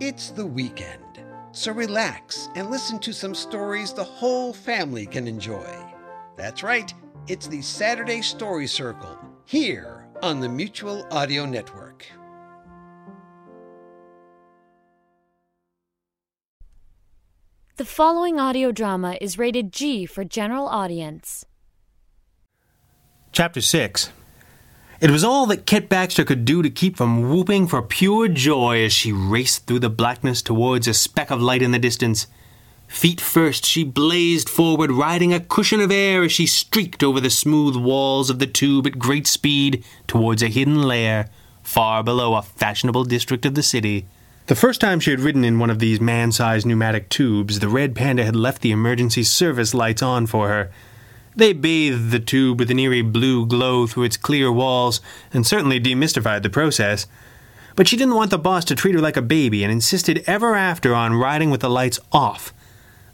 It's the weekend, so relax and listen to some stories the whole family can enjoy. That's right, it's the Saturday Story Circle here on the Mutual Audio Network. The following audio drama is rated G for general audience. Chapter 6 It was all that Kit Baxter could do to keep from whooping for pure joy as she raced through the blackness towards a speck of light in the distance. Feet first, she blazed forward, riding a cushion of air as she streaked over the smooth walls of the tube at great speed towards a hidden lair far below a fashionable district of the city. The first time she had ridden in one of these man sized pneumatic tubes, the red panda had left the emergency service lights on for her. They bathed the tube with an eerie blue glow through its clear walls and certainly demystified the process. But she didn't want the boss to treat her like a baby and insisted ever after on riding with the lights off.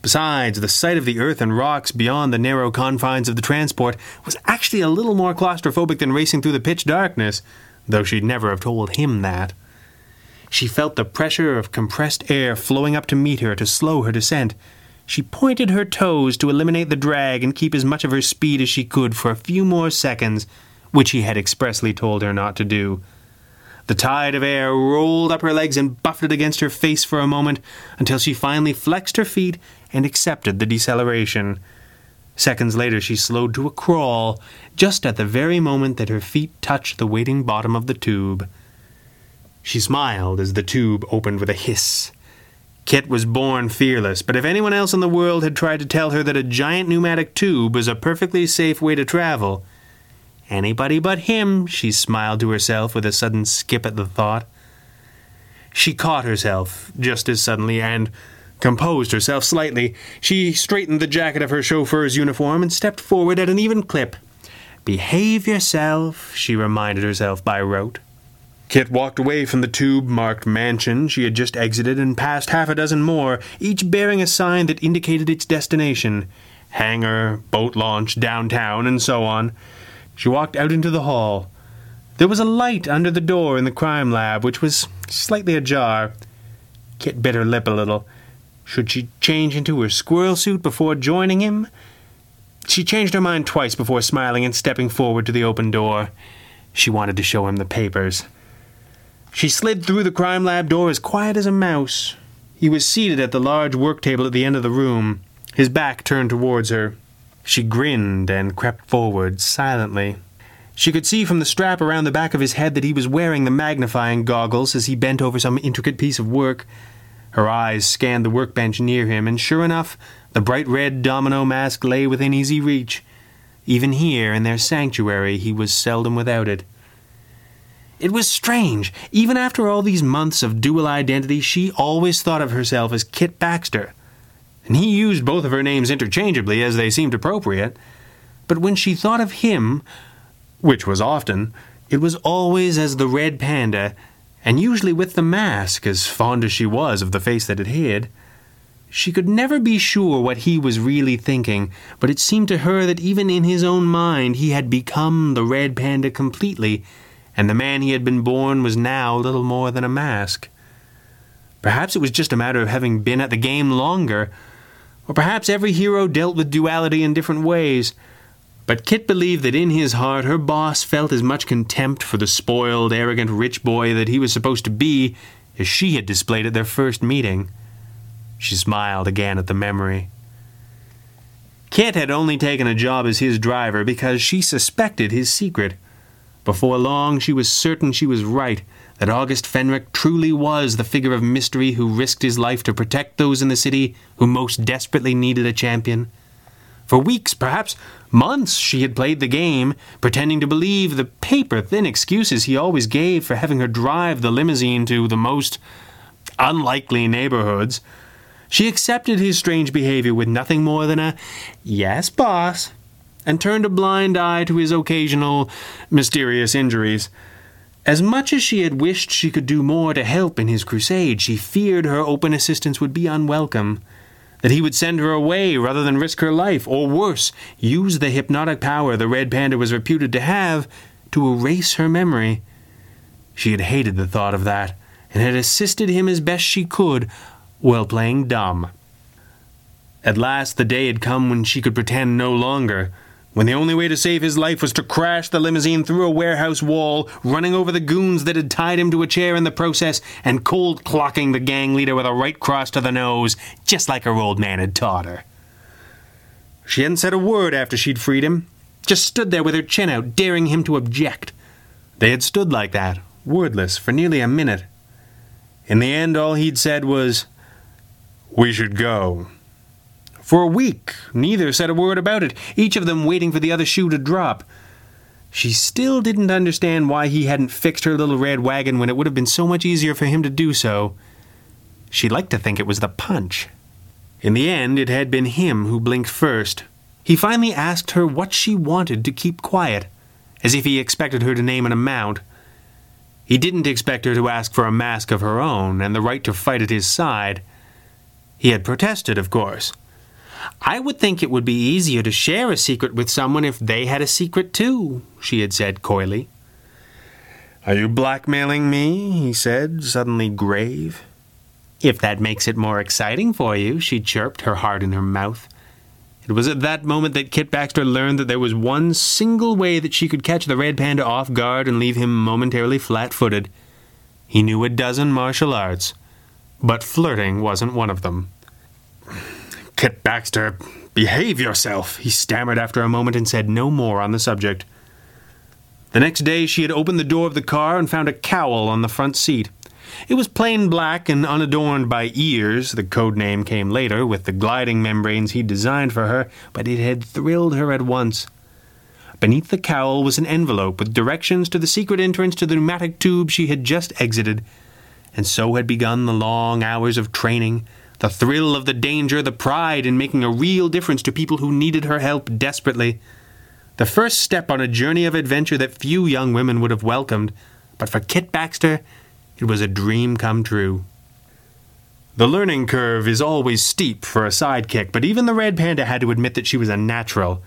Besides, the sight of the earth and rocks beyond the narrow confines of the transport was actually a little more claustrophobic than racing through the pitch darkness, though she'd never have told him that. She felt the pressure of compressed air flowing up to meet her to slow her descent. She pointed her toes to eliminate the drag and keep as much of her speed as she could for a few more seconds, which he had expressly told her not to do. The tide of air rolled up her legs and buffeted against her face for a moment until she finally flexed her feet and accepted the deceleration. Seconds later, she slowed to a crawl, just at the very moment that her feet touched the waiting bottom of the tube. She smiled as the tube opened with a hiss. Kit was born fearless, but if anyone else in the world had tried to tell her that a giant pneumatic tube was a perfectly safe way to travel, anybody but him, she smiled to herself with a sudden skip at the thought. She caught herself just as suddenly and composed herself slightly. She straightened the jacket of her chauffeur's uniform and stepped forward at an even clip. Behave yourself, she reminded herself by rote. Kit walked away from the tube marked mansion she had just exited and passed half a dozen more, each bearing a sign that indicated its destination hangar, boat launch, downtown, and so on. She walked out into the hall. There was a light under the door in the crime lab, which was slightly ajar. Kit bit her lip a little. Should she change into her squirrel suit before joining him? She changed her mind twice before smiling and stepping forward to the open door. She wanted to show him the papers. She slid through the crime lab door as quiet as a mouse. He was seated at the large work table at the end of the room, his back turned towards her. She grinned and crept forward silently. She could see from the strap around the back of his head that he was wearing the magnifying goggles as he bent over some intricate piece of work. Her eyes scanned the workbench near him, and sure enough, the bright red domino mask lay within easy reach. Even here, in their sanctuary, he was seldom without it. It was strange. Even after all these months of dual identity, she always thought of herself as Kit Baxter. And he used both of her names interchangeably as they seemed appropriate. But when she thought of him, which was often, it was always as the Red Panda, and usually with the mask, as fond as she was of the face that it hid. She could never be sure what he was really thinking, but it seemed to her that even in his own mind he had become the Red Panda completely and the man he had been born was now little more than a mask. Perhaps it was just a matter of having been at the game longer, or perhaps every hero dealt with duality in different ways. But Kit believed that in his heart her boss felt as much contempt for the spoiled, arrogant rich boy that he was supposed to be as she had displayed at their first meeting. She smiled again at the memory. Kit had only taken a job as his driver because she suspected his secret. Before long, she was certain she was right, that August Fenwick truly was the figure of mystery who risked his life to protect those in the city who most desperately needed a champion. For weeks, perhaps months, she had played the game, pretending to believe the paper thin excuses he always gave for having her drive the limousine to the most unlikely neighborhoods. She accepted his strange behavior with nothing more than a yes, boss, and turned a blind eye to his occasional mysterious injuries. As much as she had wished she could do more to help in his crusade, she feared her open assistance would be unwelcome, that he would send her away rather than risk her life, or worse, use the hypnotic power the Red Panda was reputed to have to erase her memory. She had hated the thought of that, and had assisted him as best she could while playing dumb. At last, the day had come when she could pretend no longer, when the only way to save his life was to crash the limousine through a warehouse wall, running over the goons that had tied him to a chair in the process, and cold clocking the gang leader with a right cross to the nose, just like her old man had taught her. She hadn't said a word after she'd freed him, just stood there with her chin out, daring him to object. They had stood like that, wordless, for nearly a minute. In the end, all he'd said was, We should go. For a week, neither said a word about it, each of them waiting for the other shoe to drop. She still didn't understand why he hadn't fixed her little red wagon when it would have been so much easier for him to do so. She liked to think it was the punch. In the end, it had been him who blinked first. He finally asked her what she wanted to keep quiet, as if he expected her to name an amount. He didn't expect her to ask for a mask of her own and the right to fight at his side. He had protested, of course. I would think it would be easier to share a secret with someone if they had a secret too, she had said coyly. Are you blackmailing me? he said, suddenly grave. If that makes it more exciting for you, she chirped, her heart in her mouth. It was at that moment that Kit Baxter learned that there was one single way that she could catch the red panda off guard and leave him momentarily flat footed. He knew a dozen martial arts, but flirting wasn't one of them. Kit Baxter, behave yourself, he stammered after a moment and said no more on the subject. The next day she had opened the door of the car and found a cowl on the front seat. It was plain black and unadorned by ears, the code name came later, with the gliding membranes he'd designed for her, but it had thrilled her at once. Beneath the cowl was an envelope with directions to the secret entrance to the pneumatic tube she had just exited. And so had begun the long hours of training, the thrill of the danger, the pride in making a real difference to people who needed her help desperately. The first step on a journey of adventure that few young women would have welcomed, but for Kit Baxter, it was a dream come true. The learning curve is always steep for a sidekick, but even the Red Panda had to admit that she was a natural.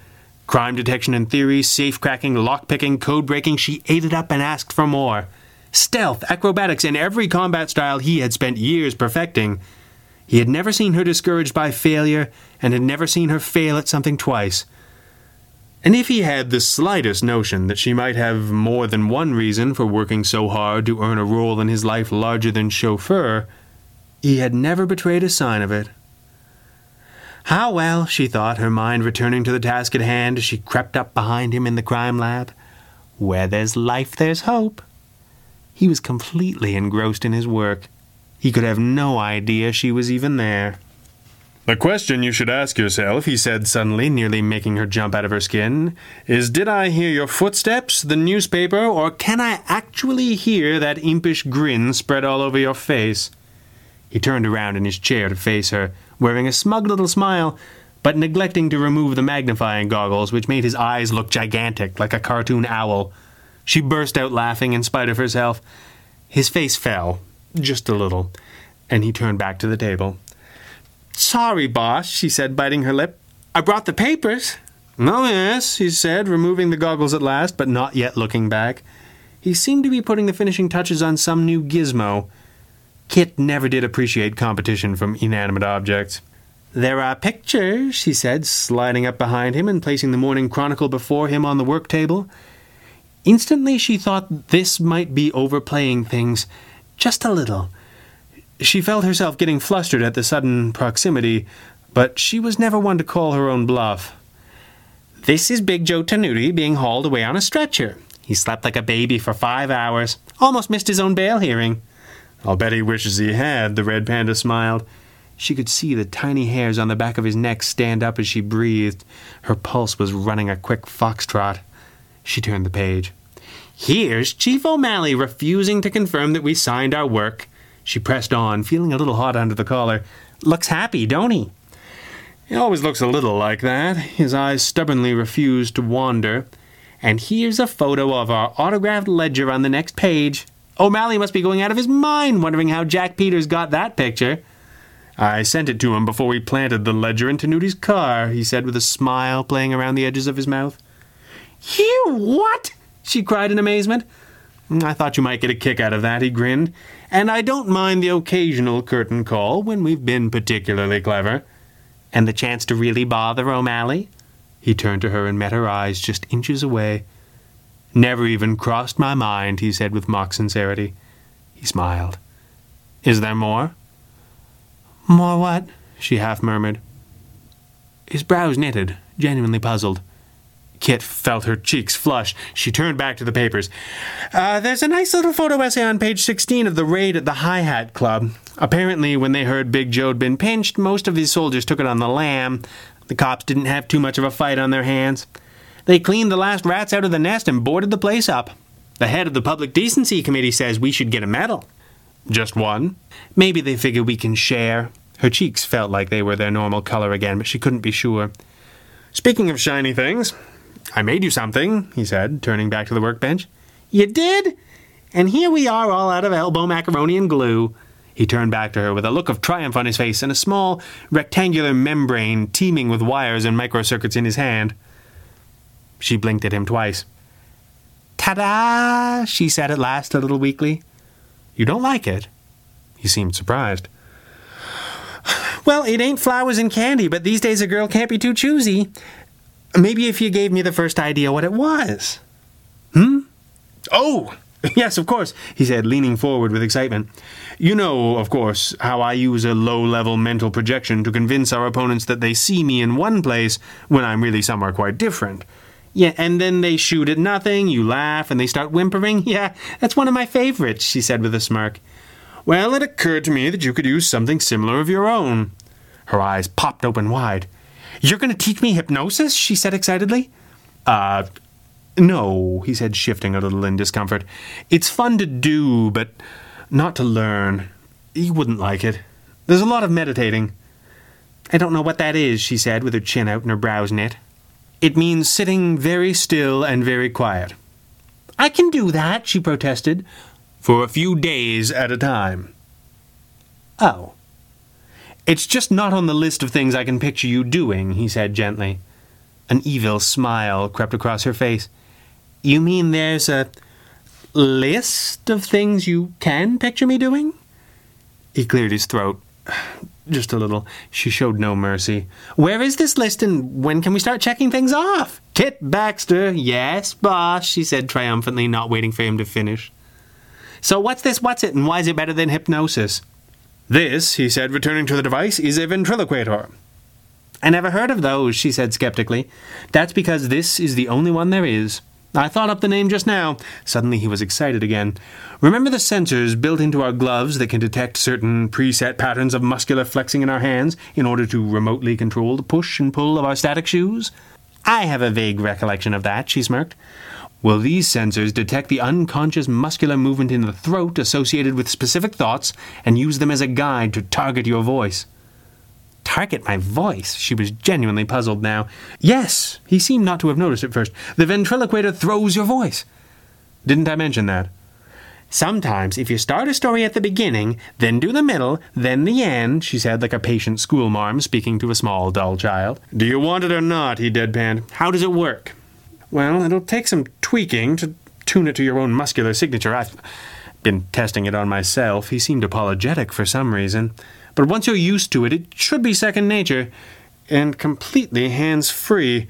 Crime detection and theory, safe cracking, lockpicking, code breaking, she ate it up and asked for more. Stealth, acrobatics, and every combat style he had spent years perfecting. He had never seen her discouraged by failure, and had never seen her fail at something twice. And if he had the slightest notion that she might have more than one reason for working so hard to earn a role in his life larger than chauffeur, he had never betrayed a sign of it. How well, she thought, her mind returning to the task at hand as she crept up behind him in the crime lab. Where there's life, there's hope. He was completely engrossed in his work. He could have no idea she was even there. The question you should ask yourself, he said suddenly, nearly making her jump out of her skin, is Did I hear your footsteps, the newspaper, or can I actually hear that impish grin spread all over your face? He turned around in his chair to face her, wearing a smug little smile, but neglecting to remove the magnifying goggles, which made his eyes look gigantic, like a cartoon owl. She burst out laughing in spite of herself. His face fell, just a little, and he turned back to the table. Sorry, boss, she said, biting her lip. I brought the papers. Oh, yes, he said, removing the goggles at last, but not yet looking back. He seemed to be putting the finishing touches on some new gizmo. Kit never did appreciate competition from inanimate objects. There are pictures, she said, sliding up behind him and placing the Morning Chronicle before him on the work table. Instantly she thought this might be overplaying things just a little. She felt herself getting flustered at the sudden proximity, but she was never one to call her own bluff. This is Big Joe Tanuti being hauled away on a stretcher. He slept like a baby for five hours, almost missed his own bail hearing. I'll bet he wishes he had, the red panda smiled. She could see the tiny hairs on the back of his neck stand up as she breathed. Her pulse was running a quick foxtrot. She turned the page. Here's Chief O'Malley refusing to confirm that we signed our work. She pressed on, feeling a little hot under the collar. Looks happy, don't he? He always looks a little like that. His eyes stubbornly refused to wander. And here's a photo of our autographed ledger on the next page. O'Malley must be going out of his mind wondering how Jack Peters got that picture. I sent it to him before we planted the ledger in Tanuti's car, he said with a smile playing around the edges of his mouth. You what? She cried in amazement. Mm, I thought you might get a kick out of that, he grinned. And I don't mind the occasional curtain call when we've been particularly clever. And the chance to really bother O'Malley? He turned to her and met her eyes just inches away. Never even crossed my mind, he said with mock sincerity. He smiled. Is there more? More what? she half murmured. His brows knitted, genuinely puzzled. Kit felt her cheeks flush. She turned back to the papers. Uh, there's a nice little photo essay on page 16 of the raid at the Hi Hat Club. Apparently, when they heard Big Joe'd been pinched, most of his soldiers took it on the lam. The cops didn't have too much of a fight on their hands. They cleaned the last rats out of the nest and boarded the place up. The head of the Public Decency Committee says we should get a medal. Just one? Maybe they figure we can share. Her cheeks felt like they were their normal color again, but she couldn't be sure. Speaking of shiny things, I made you something, he said, turning back to the workbench. You did? And here we are all out of elbow macaroni and glue. He turned back to her with a look of triumph on his face and a small, rectangular membrane teeming with wires and microcircuits in his hand. She blinked at him twice. Ta da! she said at last, a little weakly. You don't like it? He seemed surprised. Well, it ain't flowers and candy, but these days a girl can't be too choosy. Maybe if you gave me the first idea what it was. Hmm? Oh, yes, of course, he said, leaning forward with excitement. You know, of course, how I use a low level mental projection to convince our opponents that they see me in one place when I'm really somewhere quite different. Yeah, and then they shoot at nothing, you laugh, and they start whimpering. Yeah, that's one of my favorites, she said with a smirk. Well, it occurred to me that you could use something similar of your own. Her eyes popped open wide. You're going to teach me hypnosis? she said excitedly. Uh, no, he said, shifting a little in discomfort. It's fun to do, but not to learn. You wouldn't like it. There's a lot of meditating. I don't know what that is, she said, with her chin out and her brows knit. It means sitting very still and very quiet. I can do that, she protested, for a few days at a time. Oh. It's just not on the list of things I can picture you doing, he said gently. An evil smile crept across her face. You mean there's a list of things you can picture me doing? He cleared his throat. Just a little. She showed no mercy. Where is this list and when can we start checking things off? Kit Baxter. Yes, boss, she said triumphantly, not waiting for him to finish. So what's this, what's it, and why is it better than hypnosis? This, he said, returning to the device, is a ventriloquator. I never heard of those, she said skeptically. That's because this is the only one there is. I thought up the name just now. Suddenly he was excited again. Remember the sensors built into our gloves that can detect certain preset patterns of muscular flexing in our hands in order to remotely control the push and pull of our static shoes? I have a vague recollection of that, she smirked. Well, these sensors detect the unconscious muscular movement in the throat associated with specific thoughts and use them as a guide to target your voice. Target my voice? She was genuinely puzzled now. Yes, he seemed not to have noticed at first. The ventriloquator throws your voice. Didn't I mention that? Sometimes, if you start a story at the beginning, then do the middle, then the end, she said like a patient schoolmarm speaking to a small, dull child. Do you want it or not? he deadpanned. How does it work? Well, it'll take some tweaking to tune it to your own muscular signature. I've been testing it on myself. He seemed apologetic for some reason. But once you're used to it, it should be second nature and completely hands free.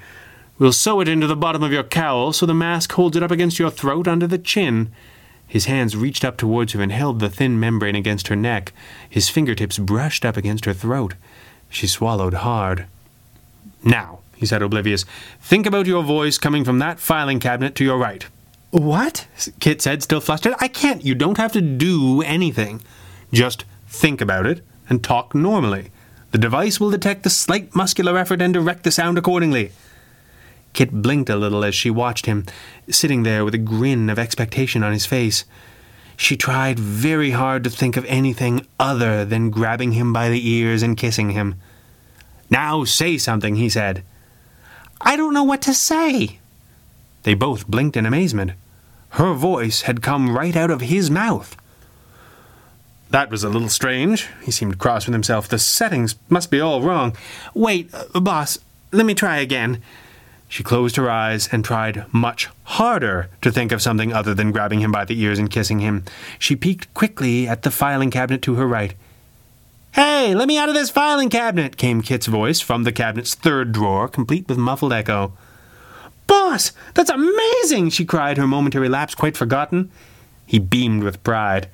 We'll sew it into the bottom of your cowl so the mask holds it up against your throat under the chin. His hands reached up towards her and held the thin membrane against her neck. His fingertips brushed up against her throat. She swallowed hard. Now, he said, oblivious. Think about your voice coming from that filing cabinet to your right. What? Kit said, still flustered. I can't. You don't have to do anything. Just think about it and talk normally. The device will detect the slight muscular effort and direct the sound accordingly. Kit blinked a little as she watched him, sitting there with a grin of expectation on his face. She tried very hard to think of anything other than grabbing him by the ears and kissing him. Now say something, he said. I don't know what to say. They both blinked in amazement. Her voice had come right out of his mouth. That was a little strange. He seemed cross with himself. The settings must be all wrong. Wait, uh, boss, let me try again. She closed her eyes and tried much harder to think of something other than grabbing him by the ears and kissing him. She peeked quickly at the filing cabinet to her right. Hey, let me out of this filing cabinet, came Kit's voice from the cabinet's third drawer, complete with muffled echo. Boss, that's amazing, she cried, her momentary lapse quite forgotten. He beamed with pride.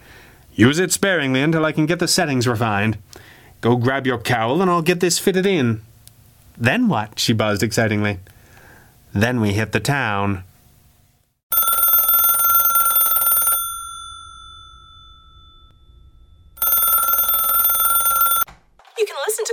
Use it sparingly until I can get the settings refined. Go grab your cowl and I'll get this fitted in. Then what? she buzzed excitingly. Then we hit the town. You can listen to